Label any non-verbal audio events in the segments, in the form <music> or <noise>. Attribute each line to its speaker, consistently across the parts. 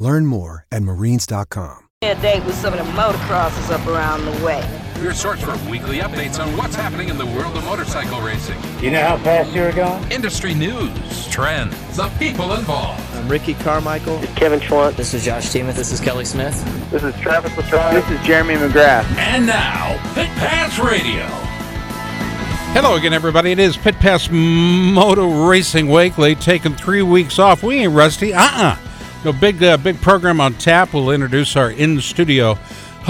Speaker 1: Learn more at marines.com.
Speaker 2: A date with some of the motocrossers up around the way.
Speaker 3: Your source for weekly updates on what's happening in the world of motorcycle racing.
Speaker 4: You know how fast you're going?
Speaker 3: Industry news, trends, the people involved.
Speaker 5: I'm Ricky Carmichael.
Speaker 6: This is Kevin Schwantz.
Speaker 7: This is Josh Teemuth. This is Kelly Smith.
Speaker 8: This is Travis Latrobe.
Speaker 9: This is Jeremy McGrath.
Speaker 3: And now, Pit Pass Radio.
Speaker 10: Hello again, everybody. It is Pit Pass Moto Racing Weekly. Taking three weeks off. We ain't rusty. Uh-uh. No big, uh, big program on tap. We'll introduce our in-studio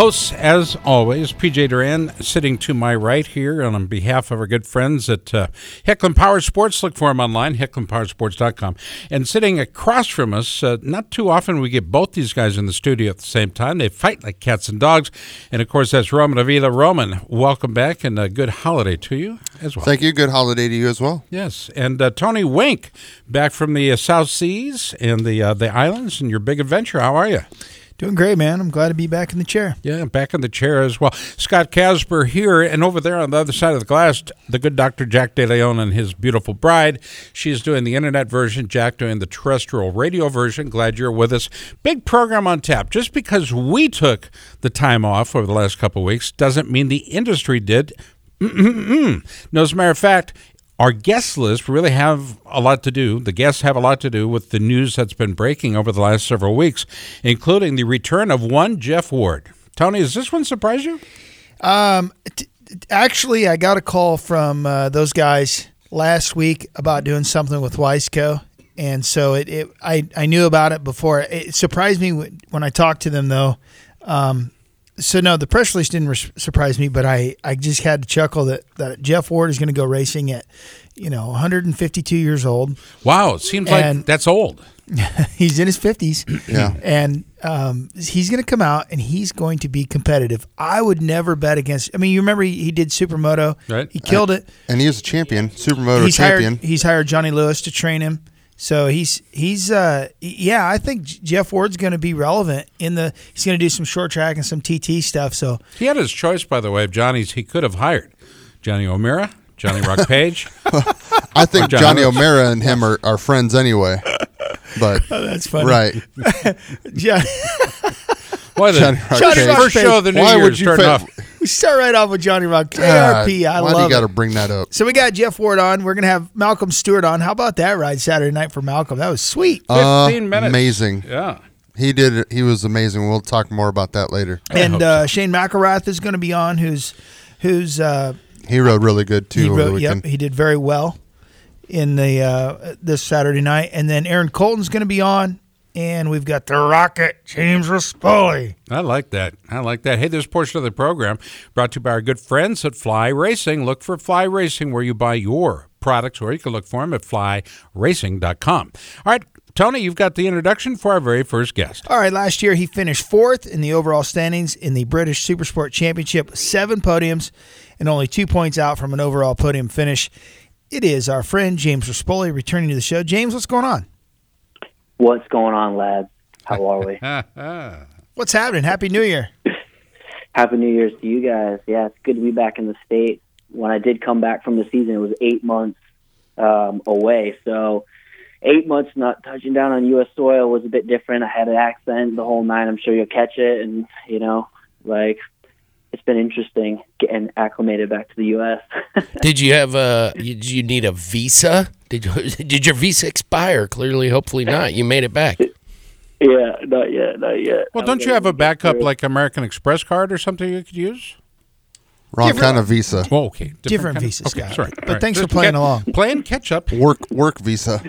Speaker 10: hosts, as always. PJ Duran sitting to my right here, and on behalf of our good friends at uh, Hecklin Power Sports, look for them online, hecklinpowersports.com. And sitting across from us, uh, not too often we get both these guys in the studio at the same time. They fight like cats and dogs. And of course, that's Roman Avila. Roman, welcome back, and a good holiday to you as well.
Speaker 11: Thank you. Good holiday to you as well.
Speaker 10: Yes, and uh, Tony Wink, back from the uh, South Seas and the uh, the islands, and your big adventure. How are you?
Speaker 12: Doing great, man. I'm glad to be back in the chair.
Speaker 10: Yeah, back in the chair as well. Scott Casper here, and over there on the other side of the glass, the good Dr. Jack De Leon and his beautiful bride. She's doing the internet version, Jack doing the terrestrial radio version. Glad you're with us. Big program on tap. Just because we took the time off over the last couple of weeks doesn't mean the industry did. Mm-mm-mm. No, as a matter of fact, our guest list really have a lot to do. The guests have a lot to do with the news that's been breaking over the last several weeks, including the return of one Jeff Ward. Tony, does this one surprise you?
Speaker 12: Um, t- actually, I got a call from uh, those guys last week about doing something with Wiseco. And so it, it I, I knew about it before. It surprised me when I talked to them, though. Um, so no, the press release didn't re- surprise me, but I, I just had to chuckle that, that Jeff Ward is going to go racing at, you know, 152 years old.
Speaker 10: Wow, it seems like that's old. <laughs>
Speaker 12: he's in his 50s. <clears throat>
Speaker 11: Yeah.
Speaker 12: And um, he's going to come out and he's going to be competitive. I would never bet against. I mean, you remember he, he did Supermoto.
Speaker 10: Right.
Speaker 12: He killed it.
Speaker 11: And he was a champion, supermoto
Speaker 12: he's
Speaker 11: champion.
Speaker 12: hired. He's hired Johnny Lewis to train him. So he's he's uh yeah I think Jeff Ward's going to be relevant in the he's going to do some short track and some TT stuff so
Speaker 10: He had his choice, by the way, of Johnny's. He could have hired Johnny O'Mara, Johnny Rock Page. <laughs>
Speaker 11: I think
Speaker 10: John
Speaker 11: Johnny
Speaker 10: Lewis.
Speaker 11: O'Meara and him are, are friends anyway. But <laughs>
Speaker 12: that's funny
Speaker 11: right, <laughs>
Speaker 12: John,
Speaker 10: Why the
Speaker 11: Johnny Rock
Speaker 12: Johnny
Speaker 11: Page.
Speaker 12: Rock
Speaker 10: first show of the new
Speaker 11: Why
Speaker 10: year
Speaker 11: would
Speaker 10: is
Speaker 11: you
Speaker 10: starting
Speaker 11: fa-
Speaker 10: off.
Speaker 12: We start right off with Johnny Rock
Speaker 11: God,
Speaker 12: JRP I
Speaker 11: why do you
Speaker 12: love
Speaker 11: got to
Speaker 12: it
Speaker 11: bring that up?
Speaker 12: so we got Jeff Ward on we're going to have Malcolm Stewart on how about that ride Saturday night for Malcolm that was sweet
Speaker 10: 15 minutes.
Speaker 11: Amazing.
Speaker 10: Yeah.
Speaker 11: He did. it. He was amazing. We'll talk more about that later.
Speaker 12: and
Speaker 10: hope
Speaker 12: uh, Shane McElrath is going to be on who's who's uh,
Speaker 11: He rode really good too
Speaker 12: he
Speaker 11: over the
Speaker 12: wrote, yep,
Speaker 11: weekend.
Speaker 12: he did very well in the uh, this Saturday night, and then Aaron Colton's going to be on, and we've got the Rocket James Rispoli.
Speaker 10: I like that. I like that. Hey, this portion of the program brought to you by our good friends at Fly Racing. Look for Fly Racing where you buy your products, or you can look for them at flyracing.com. All right, Tony, you've got the introduction for our very first guest.
Speaker 12: All right, last year he finished fourth in the overall standings in the British Supersport Championship, seven podiums, and only two points out from an overall podium finish. It is our friend James Rispoli returning to the show. James, what's going on?
Speaker 6: What's going on, lads? How are we? <laughs>
Speaker 12: What's happening? Happy New Year. <laughs>
Speaker 6: Happy New Year's to you guys. Yeah, it's good to be back in the state. When I did come back from the season, it was eight months um, away. So, eight months not touching down on U.S. soil was a bit different. I had an accent, the whole nine. I'm sure you'll catch it, and you know, like it's been interesting getting acclimated back to the U.S. <laughs>
Speaker 9: Did you have a? Did you need a visa? Did you, <laughs> did your visa expire? Clearly, hopefully not. You made it back. <laughs>
Speaker 6: yeah, not yet, not yet.
Speaker 10: Well,
Speaker 6: I'm
Speaker 10: don't you have a backup
Speaker 6: through
Speaker 10: like American Express card or something you could use?
Speaker 11: Wrong
Speaker 12: Different-
Speaker 11: kind of visa.
Speaker 10: Oh, okay.
Speaker 12: Different
Speaker 10: kind of-
Speaker 12: visa,
Speaker 10: okay,
Speaker 12: Scott.
Speaker 10: sorry.
Speaker 12: But
Speaker 10: All right.
Speaker 12: thanks for playing
Speaker 10: get-
Speaker 12: along.
Speaker 10: Playing catch up.
Speaker 11: Work work visa.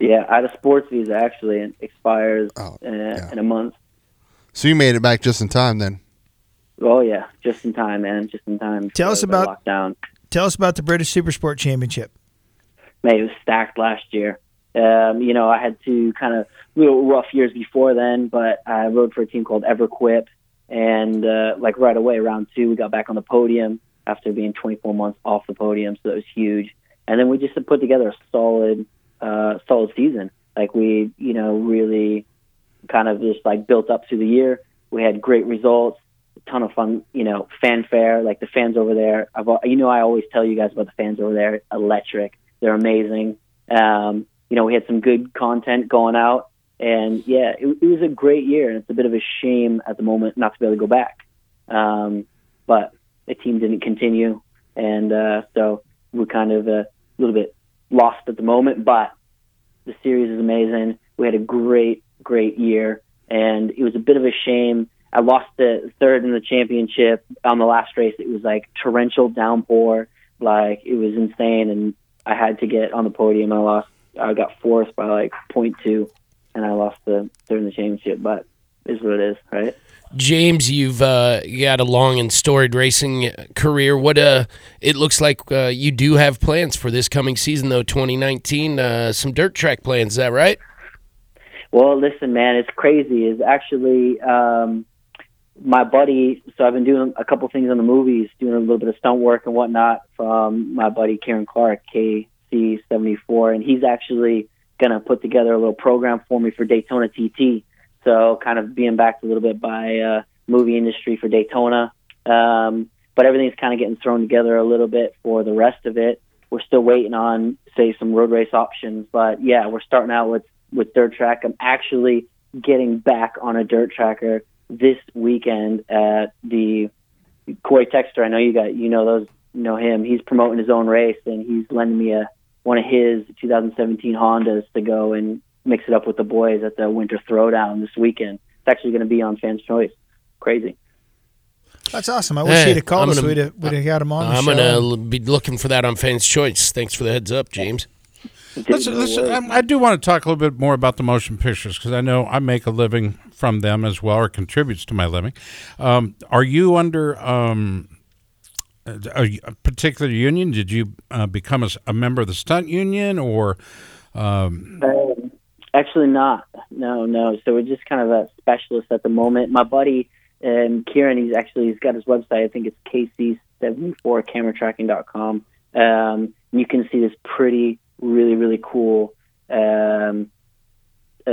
Speaker 6: Yeah, I had a sports visa actually, and expires
Speaker 11: Oh,
Speaker 6: uh,
Speaker 11: yeah.
Speaker 6: in a month.
Speaker 11: So you made it back just in time then.
Speaker 6: Oh yeah, just in time, man, just in time.
Speaker 12: Tell us about-
Speaker 6: lockdown.
Speaker 12: Tell us about the British Supersport Championship.
Speaker 6: Man, it was stacked last year. Um, you know, I had two kind of little rough years before then, but I rode for a team called EverQuip, and uh, like right away, round two, we got back on the podium after being 24 months off the podium, so that was huge. And then we just put together a solid, uh, solid season. Like we, you know, really kind of just like built up through the year. We had great results, ton of fun, you know, fanfare. Like the fans over there, I've, you know, I always tell you guys about the fans over there. Electric, they're amazing. Um, you know, we had some good content going out, and yeah, it, it was a great year. And it's a bit of a shame at the moment not to be able to go back. Um, but the team didn't continue, and uh, so we're kind of a little bit lost at the moment. But the series is amazing. We had a great, great year, and it was a bit of a shame. I lost the third in the championship on the last race. It was like torrential downpour, like it was insane, and I had to get on the podium. I lost. I got fourth by like point two, and I lost the third in the championship. But is what it is, right?
Speaker 9: James, you've uh, got a long and storied racing career. What uh, it looks like uh, you do have plans for this coming season, though. 2019, uh, some dirt track plans. Is that right?
Speaker 6: Well, listen, man, it's crazy. Is actually um, my buddy. So I've been doing a couple things on the movies, doing a little bit of stunt work and whatnot from my buddy Kieran Clark, KC74, and he's actually gonna put together a little program for me for Daytona TT so kind of being backed a little bit by uh, movie industry for Daytona. Um, but everything's kind of getting thrown together a little bit for the rest of it. We're still waiting on, say, some road race options. But yeah, we're starting out with with dirt track. I'm actually getting back on a dirt tracker this weekend at the Cory Texter. I know you got you know those you know him. He's promoting his own race and he's lending me a one of his 2017 Hondas to go and mix it up with the boys at the Winter Throwdown this weekend. It's actually going to be on Fans Choice. Crazy.
Speaker 12: That's awesome. I wish hey, he'd have called I'm us. Gonna, we'd, have, we'd have got him on.
Speaker 9: I'm going to be looking for that on Fans Choice. Thanks for the heads up, James.
Speaker 10: Listen, listen, I do want to talk a little bit more about the motion pictures because I know I make a living from them as well, or contributes to my living. Um, are you under um, a, a, particular union? Did you uh, become a, a, member of the stunt union, or um,
Speaker 6: um Actually, not. No, no. So we're just kind of a specialist at the moment. My buddy um, Kieran, he's actually he's got his website. I think it's kc74cameratracking.com. Um, you can see this pretty, really, really cool um, uh,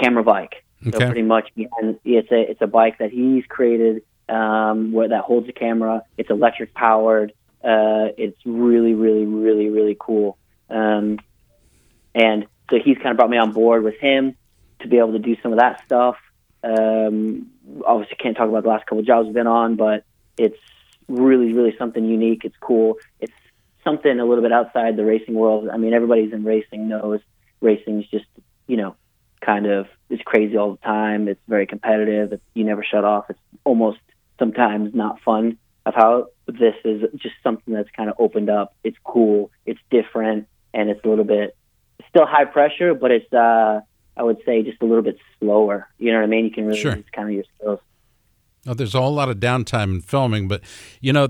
Speaker 6: camera bike. Okay. So pretty much, behind, it's a it's a bike that he's created um, where that holds a camera. It's electric powered. Uh, it's really, really, really, really cool. Um, and so he's kind of brought me on board with him to be able to do some of that stuff. Um, obviously, can't talk about the last couple of jobs I've been on, but it's really, really something unique. It's cool. It's something a little bit outside the racing world. I mean, everybody's in racing knows racing's just, you know, kind of it's crazy all the time. It's very competitive. It's, you never shut off. It's almost sometimes not fun. Of how this is just something that's kind of opened up. It's cool. It's different, and it's a little bit still high pressure, but it's uh, I would say just a little bit slower. You know what I mean? You can really sure. use kind of your skills.
Speaker 10: Now, there's a whole lot of downtime in filming, but you know,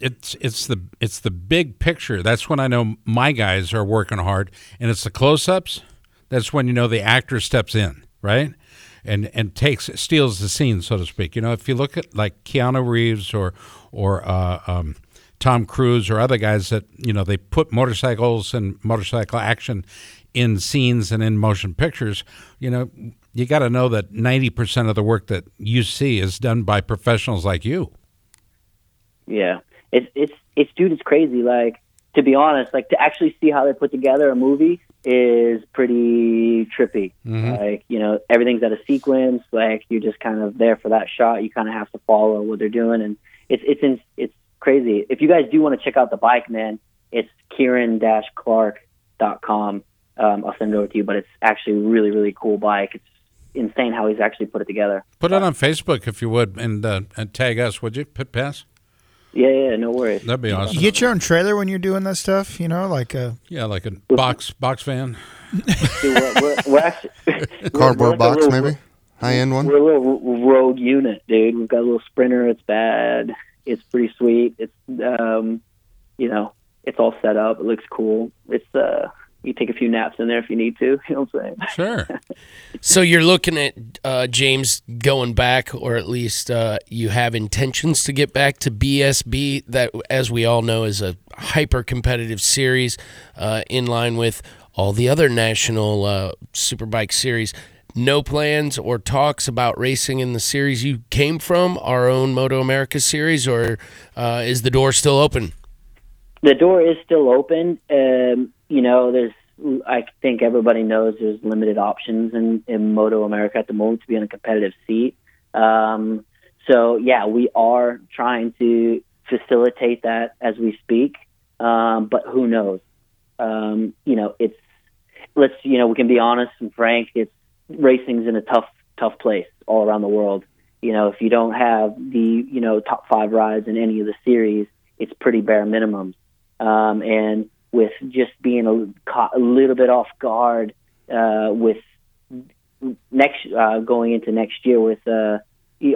Speaker 10: it's it's the it's the big picture. That's when I know my guys are working hard, and it's the close-ups. That's when you know the actor steps in, right? And and takes steals the scene, so to speak. You know, if you look at like Keanu Reeves or or uh, um, Tom Cruise or other guys that you know they put motorcycles and motorcycle action in scenes and in motion pictures. You know, you got to know that ninety percent of the work that you see is done by professionals like you.
Speaker 6: Yeah, it's it's it's dude, it's crazy. Like to be honest, like to actually see how they put together a movie is pretty trippy. Mm-hmm. Like you know, everything's at a sequence. Like you're just kind of there for that shot. You kind of have to follow what they're doing, and it's it's in, it's crazy. If you guys do want to check out the bike, man, it's kieran-clark.com. Um, I'll send it over to you, but it's actually a really, really cool bike. It's insane how he's actually put it together.
Speaker 10: Put it on Facebook if you would, and, uh, and tag us, would you? Pit Pass.
Speaker 6: Yeah, yeah, no worries.
Speaker 10: That'd be awesome.
Speaker 12: You get your own trailer when you're doing that stuff, you know, like a
Speaker 10: yeah, like a box box van.
Speaker 6: we're, we're, we're actually, <laughs> <laughs>
Speaker 11: Cardboard box, little, maybe high end one.
Speaker 6: We're a little rogue unit, dude. We've got a little sprinter. It's bad it's pretty sweet. It's um, you know, it's all set up. It looks cool. It's uh, you take a few naps in there if you need to. <laughs> You know what I'm saying?
Speaker 10: Sure. <laughs>
Speaker 9: So you're looking at uh, James going back, or at least uh, you have intentions to get back to BSB. That, as we all know, is a hyper competitive series uh, in line with all the other national uh, superbike series. No plans or talks about racing in the series you came from, our own Moto America series, or uh, is the door still open?
Speaker 6: The door is still open. Um, you know, there's I think everybody knows there's limited options in, in Moto America at the moment to be in a competitive seat. Um, so yeah, we are trying to facilitate that as we speak. Um, but who knows? Um, you know, it's let's you know we can be honest and frank. It's racing's in a tough tough place all around the world. You know, if you don't have the you know top five rides in any of the series, it's pretty bare minimums. Um, and with just being a, caught a little bit off guard uh, with next uh, going into next year with uh,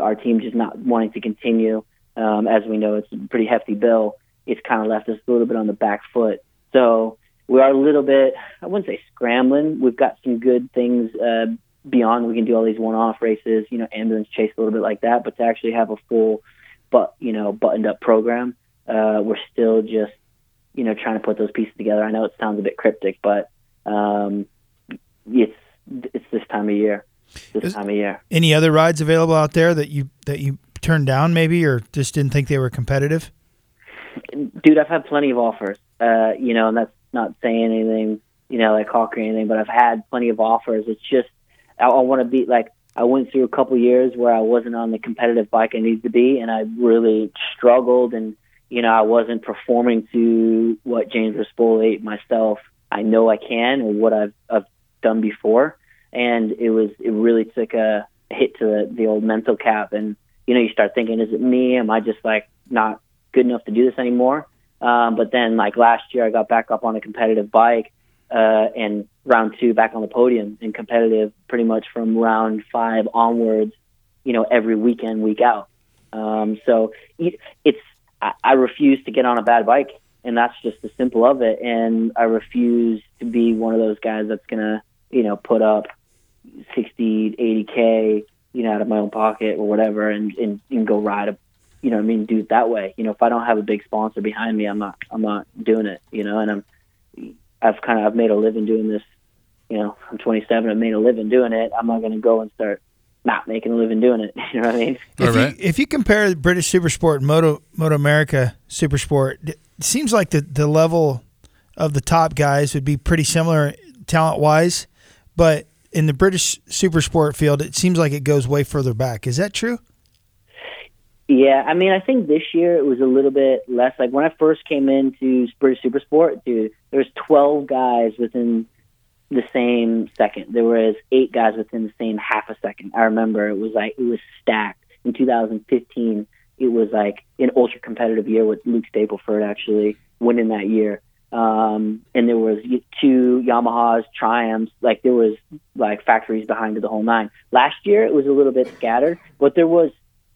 Speaker 6: our team just not wanting to continue. Um, as we know, it's a pretty hefty bill. It's kind of left us a little bit on the back foot. So we are a little bit, I wouldn't say scrambling. We've got some good things uh, beyond. We can do all these one-off races, you know, ambulance chase a little bit like that. But to actually have a full, but you know, buttoned-up program, uh, we're still just you know, trying to put those pieces together. I know it sounds a bit cryptic, but um, it's it's this time of year. This Is time of year.
Speaker 12: Any other rides available out there that you that you turned down, maybe, or just didn't think they were competitive?
Speaker 6: Dude, I've had plenty of offers. Uh, you know, and that's not saying anything, you know, like hawk or anything, but I've had plenty of offers. It's just I, I want to be like I went through a couple years where I wasn't on the competitive bike I needed to be, and I really struggled and you know, I wasn't performing to what James Rispoli myself I know I can or what I've, I've done before. And it was, it really took a hit to the, the old mental cap. And, you know, you start thinking, is it me? Am I just like not good enough to do this anymore? Um, but then like last year, I got back up on a competitive bike, uh, and round two back on the podium and competitive pretty much from round five onwards, you know, every weekend, week out. Um, so it's, I, I refuse to get on a bad bike, and that's just the simple of it. And I refuse to be one of those guys that's gonna, you know, put up 60, 80 k, you know, out of my own pocket or whatever, and and, and go ride a, you know, I mean, do it that way. You know, if I don't have a big sponsor behind me, I'm not, I'm not doing it. You know, and I'm, I've kind of, I've made a living doing this. You know, I'm 27. I've made a living doing it. I'm not to go and start not making a living doing it. <laughs> You know what I mean?
Speaker 12: If, you, if you compare British Supersport and Moto Moto America Supersport, it seems like the the level of the top guys would be pretty similar talent wise, but in the British Supersport field, it seems like it goes way further back. Is that true?
Speaker 6: Yeah, I mean, I think this year it was a little bit less. Like when I first came into British Supersport, dude, there was 12 guys within the same second. There was eight guys within the same half a second. I remember it was like it was stacked. In 2015, it was like an ultra competitive year with Luke Stapleford actually winning that year. Um, and there was two Yamahas, Triumphs, like there was like factories behind the whole nine. Last year it was a little bit scattered, but there was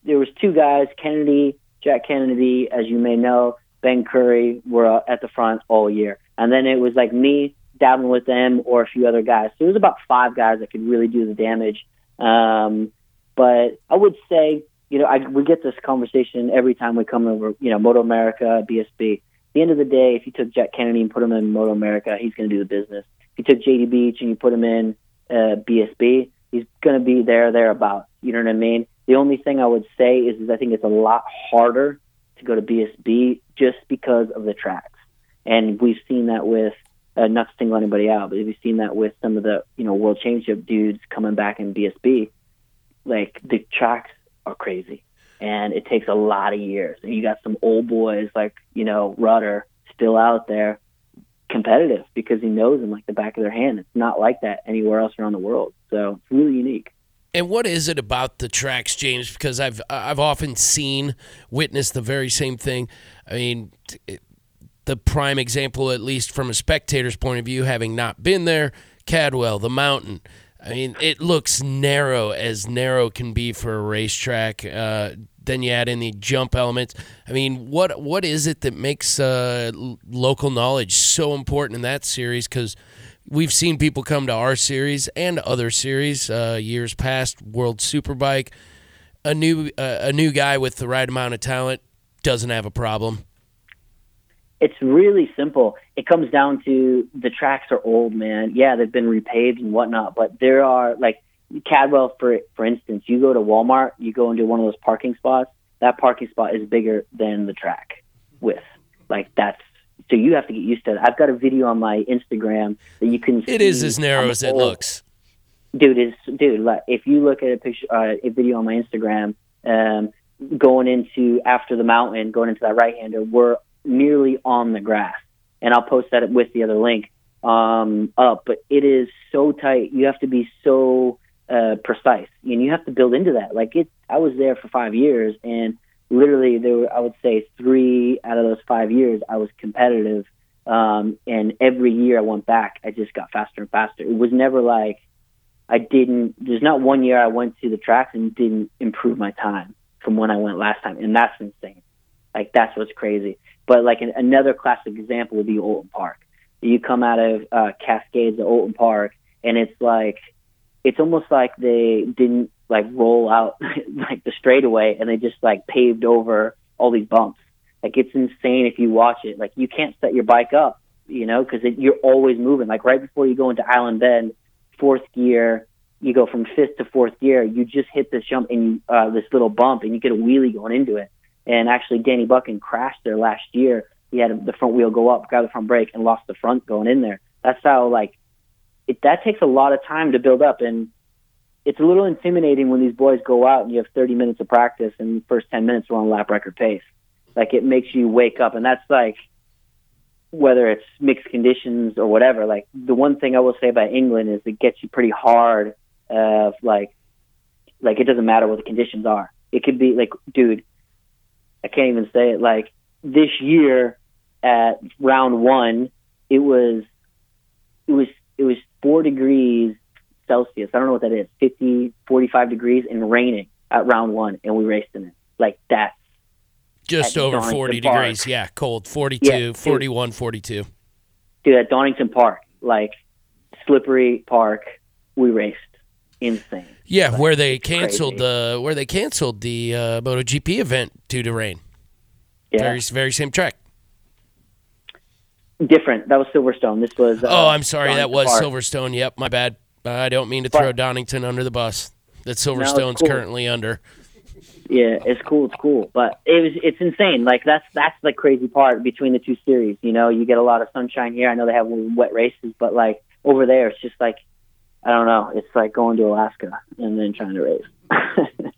Speaker 6: there was two guys, Kennedy, Jack Kennedy, as you may know, Ben Currie were at the front all year, and then it was like me, dabbling with them or a few other guys. So it was about five guys that could really do the damage. Um, but I would say, you know, I, we get this conversation every time we come over, you know, Moto America, BSB. At the end of the day, if you took Jack Kennedy and put him in Moto America, he's going to do the business. If you took JD Beach and you put him in uh, BSB, he's going to be there, thereabouts. You know what I mean? The only thing I would say is, is I think it's a lot harder to go to BSB just because of the tracks. And we've seen that with uh, not to single anybody out, but have you seen that with some of the you know world championship dudes coming back in BSB? Like the tracks are crazy, and it takes a lot of years. And you got some old boys like you know Rutter still out there, competitive because he knows them like the back of their hand. It's not like that anywhere else around the world. So it's really unique.
Speaker 9: And what is it about the tracks, James? Because I've I've often seen, witnessed the very same thing. I mean, the prime example, at least from a spectator's point of view, having not been there, Cadwell, the mountain. I mean, it looks narrow as narrow can be for a racetrack. Uh, then you add in the jump elements. I mean, what what is it that makes uh, local knowledge so important in that series? Because we've seen people come to our series and other series uh, years past, World Superbike. A new uh, a new guy with the right amount of talent doesn't have a problem.
Speaker 6: It's really simple. It comes down to the tracks are old, man. Yeah, they've been repaved and whatnot, but there are like Cadwell, for for instance. You go to Walmart, you go into one of those parking spots. That parking spot is bigger than the track width. Like that's so you have to get used to it. I've got a video on my Instagram that you can.
Speaker 9: It is as narrow as it looks.
Speaker 6: dude is dude like if you look at a picture uh, a video on my instagram um going into after the mountain going into that right hander we're nearly on the grass. And i'll post that with the other link um up. But it is so tight. You have to be so uh precise. And you have to build into that. Like it i was there for five years and literally there were i would say three out of those five years i was competitive. Um and every year i went back i just got faster and faster. It was never like I didn't. There's not one year I went to the tracks and didn't improve my time from when I went last time, and that's insane. Like that's what's crazy. But like an, another classic example would be Oulton Park. You come out of uh, Cascades at Oulton Park, and it's like it's almost like they didn't like roll out <laughs> like the straightaway, and they just like paved over all these bumps. Like it's insane if you watch it. Like you can't set your bike up, you know, because you're always moving. Like right before you go into Island Bend, fourth gear, you go from fifth to fourth gear, you just hit this jump and you, uh, this little bump, and you get a wheelie going into it. And actually, Danny Buchan crashed there last year. He had the front wheel go up, grabbed the front brake, and lost the front going in there. That's how like it. That takes a lot of time to build up, and it's a little intimidating when these boys go out and you have 30 minutes of practice, and the first 10 minutes are on lap record pace. Like it makes you wake up, and that's like whether it's mixed conditions or whatever. Like the one thing I will say about England is it gets you pretty hard. Uh, like, like it doesn't matter what the conditions are. It could be like, dude, I can't even say it. Like this year at round one, it was, it was, it was four degrees Celsius. I don't know what that is. 50, 45 degrees and raining at round one, and we raced in it. Like that's
Speaker 9: Just over
Speaker 6: Donington
Speaker 9: 40
Speaker 6: Park.
Speaker 9: degrees. Yeah, cold. 42,
Speaker 6: Yeah, dude.
Speaker 9: 41, 42.
Speaker 6: dude at Donington Park, like slippery park, we raced. Insane.
Speaker 9: Yeah, where they canceled the where they canceled the uh, MotoGP event due to rain.
Speaker 6: Yeah,
Speaker 9: Very very same track.
Speaker 6: different. That was Silverstone. This was. Uh,
Speaker 9: oh, I'm sorry. That was
Speaker 6: Park.
Speaker 9: Silverstone. Yep, my bad. I don't mean to
Speaker 6: But-
Speaker 9: throw Donington under the bus. That Silverstone's
Speaker 6: cool.
Speaker 9: currently under.
Speaker 6: Yeah, it's cool. It's cool, but it was it's insane. Like that's that's the crazy part between the two series. You know, you get a lot of sunshine here. I know they have wet races, but like over there, it's just like I don't know. It's like going to Alaska and then trying to race. <laughs>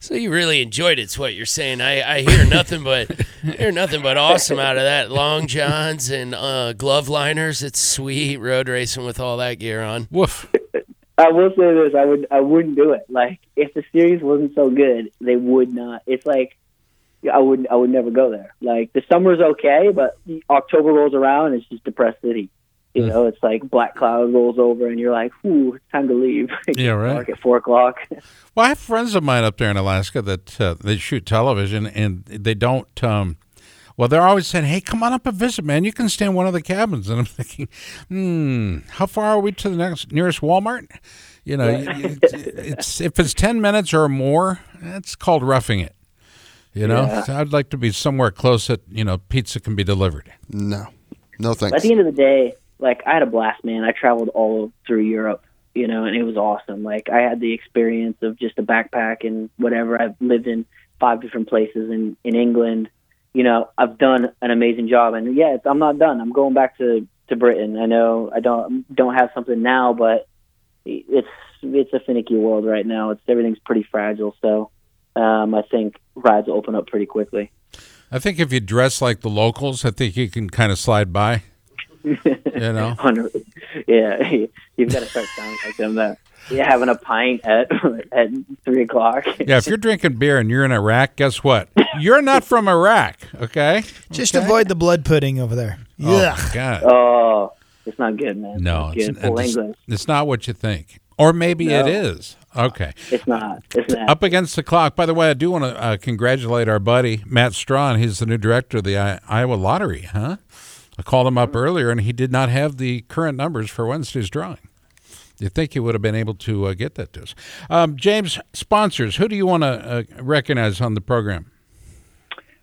Speaker 9: So you really enjoyed it, is what you're saying. I, I hear nothing but hear nothing but awesome out of that. Long johns and uh, glove liners. It's sweet road racing with all that gear on.
Speaker 10: Woof.
Speaker 6: I will say this: I would, I wouldn't do it. Like, if the series wasn't so good, they would not. It's like, I would, I would never go there. Like, the summer's okay, but October rolls around, and it's just depressed city. You know, it's like black cloud rolls over, and you're like, "Ooh, it's time to leave." <laughs>
Speaker 10: Yeah, right.
Speaker 6: Dark at four o'clock. <laughs>
Speaker 10: Well, I have friends of mine up there in Alaska that uh, they shoot television and they don't. Um, well, they're always saying, "Hey, come on up and visit, man. You can stay in one of the cabins." And I'm <laughs> thinking, "Hmm, how far are we to the next nearest Walmart?" You know, you- it's, it's if it's ten minutes or more, it's called roughing it. You know,
Speaker 6: Yeah.
Speaker 10: So I'd like to be somewhere close that you know pizza can be delivered.
Speaker 11: No, no thanks.
Speaker 6: At the end of the day, like I had a blast, man. I traveled all through Europe, you know, and it was awesome. Like I had the experience of just a backpack and whatever. I've lived in five different places in in England. You know, I've done an amazing job, and yeah, I'm not done. I'm going back to to Britain. I know I don't don't have something now, but it's it's a finicky world right now. It's everything's pretty fragile. So um, I think rides will open up pretty quickly.
Speaker 10: I think if you dress like the locals, I think you can kind of slide by. You <laughs> know,
Speaker 6: Hundred- yeah, <laughs> you've got to start sounding like them. That yeah, having a pint at <laughs> at three o'clock.
Speaker 10: yeah. If you're drinking beer and you're in Iraq, guess what? You're not from Iraq, okay?
Speaker 12: Just
Speaker 10: Okay.
Speaker 12: avoid the blood pudding over there.
Speaker 10: Oh
Speaker 12: Yeah.
Speaker 10: my God.
Speaker 6: Oh, it's not good, man.
Speaker 10: No,
Speaker 6: it's
Speaker 10: it's,
Speaker 6: not good. Full
Speaker 10: it's,
Speaker 6: English.
Speaker 10: it's not what you think. Or maybe
Speaker 6: No.
Speaker 10: it is. Okay.
Speaker 6: It's not. It's not.
Speaker 10: Up against the clock. By the way, I do want to uh, congratulate our buddy Matt Strawn. He's the new director of the I- Iowa Lottery. Huh? I called him up earlier, and he did not have the current numbers for Wednesday's drawing. You think he would have been able to uh, get that to us? Um, James, sponsors. Who do you want to uh, recognize on the program?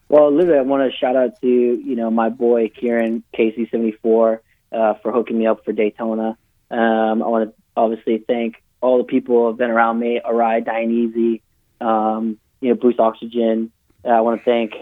Speaker 6: Well, literally, I want to shout out to you know my boy Kieran Casey seventy four uh, for hooking me up for Daytona. Um, I want to obviously thank all the people who have been around me, Arai, Dainese, um, you know, Boost Oxygen. Uh, I want to thank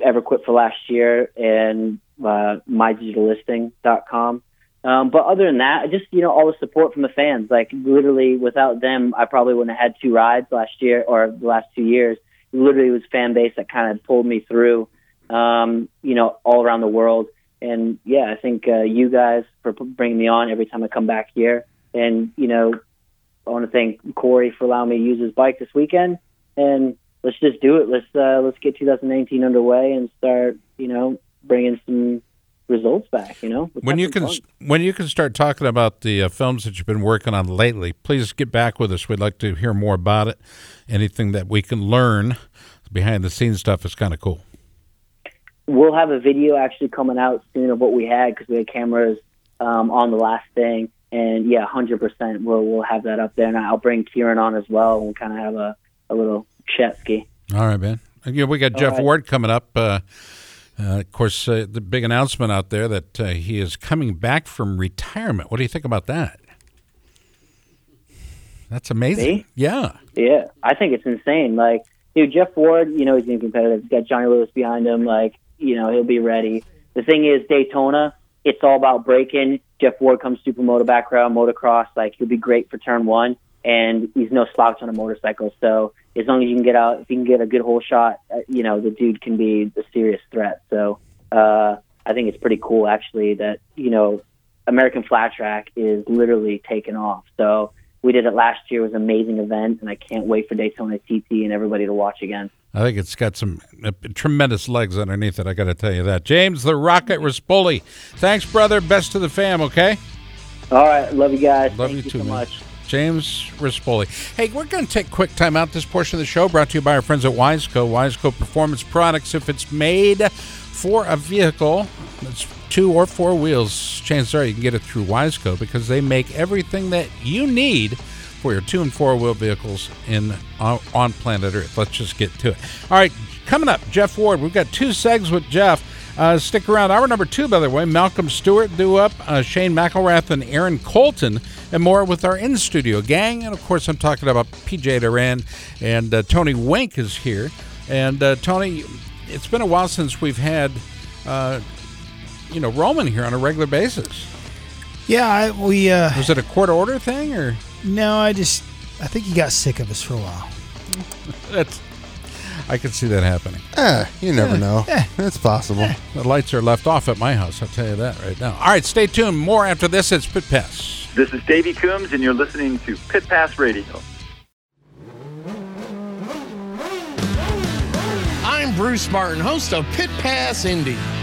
Speaker 6: EverQuip for last year and uh, mydigitallisting.com. Um, but other than that, just you know all the support from the fans. Like literally, without them, I probably wouldn't have had two rides last year or the last two years. It literally was fan base that kind of pulled me through. Um, you know, all around the world. And yeah, I think uh, you guys for bringing me on every time I come back here. And you know, I want to thank Cory for allowing me to use his bike this weekend. And let's just do it. Let's uh, let's get 2019 underway and start. You know, bringing some results back. You know,
Speaker 10: when you can
Speaker 6: fun.
Speaker 10: when you can start talking about the uh, films that you've been working on lately, please get back with us. We'd like to hear more about it. Anything that we can learn behind the scenes stuff is kind of cool.
Speaker 6: we'll have a video actually coming out soon of what we had because we had cameras um, on the last thing. And yeah, hundred percent, we'll we'll have that up there, and I'll bring Kieran on as well. and We'll kind of have a, a little chat ski.
Speaker 10: All right, man. Yeah, we got Jeff
Speaker 6: right.
Speaker 10: Ward coming up. Uh, uh, of course, uh, the big announcement out there that uh, he is coming back from retirement. What do you think about that? That's amazing.
Speaker 6: Me?
Speaker 10: Yeah.
Speaker 6: Yeah, I think it's insane. Like, dude, Jeff Ward, you know he's being competitive. He's got Johnny Lewis behind him. Like, you know he'll be ready. The thing is, Daytona, it's all about breaking. Jeff Ward comes supermoto background, motocross. Like, he'll be great for turn one, and he's no slouch on a motorcycle. So as long as you can get out, if you can get a good hole shot, uh, you know the dude can be a serious threat. So uh, I think it's pretty cool actually that you know American Flat Track is literally taking off. So we did it last year. It was an amazing event, and I can't wait for Daytona TT and everybody to watch again.
Speaker 10: I think it's got some uh, tremendous legs underneath it. I got to tell you that. James the Rocket Rispoli. Thanks, brother. Best to the fam, okay?
Speaker 6: All right, love you guys.
Speaker 10: Love
Speaker 6: Thank
Speaker 10: you too,
Speaker 6: so much.
Speaker 10: James Rispoli. Hey, we're going to take quick time out. This portion of the show brought to you by our friends at Wiseco. Wiseco Performance Products. If it's made for a vehicle that's two or four wheels, chances are you can get it through Wiseco because they make everything that you need for your two and four wheel vehicles in on, on planet Earth. Let's just get to it. All right, coming up, Jeff Ward. We've got two segs with Jeff. Uh, stick around. Hour number two, by the way, Malcolm Stewart due up, uh, Shane McElrath, and Aaron Colton, and more with our in studio gang. And of course, I'm talking about PJ Duran and uh, Tony Wink is here. And uh, Tony, it's been a while since we've had, uh, you know, Roman here on a regular basis.
Speaker 12: Yeah, I, we. Uh,
Speaker 10: Was it a court order thing or?
Speaker 12: no, I just. I think he got sick of us for a while. <laughs>
Speaker 10: That's, I could see that happening.
Speaker 11: Eh, you never eh, know. Eh. It's possible.
Speaker 10: Eh, the lights are left off at my house. I'll tell you that right now. All right, stay tuned. More after this. It's Pit Pass.
Speaker 5: This is Davey Coombs, and you're listening to Pit Pass Radio.
Speaker 8: I'm Bruce Martin, host of Pit Pass Indy.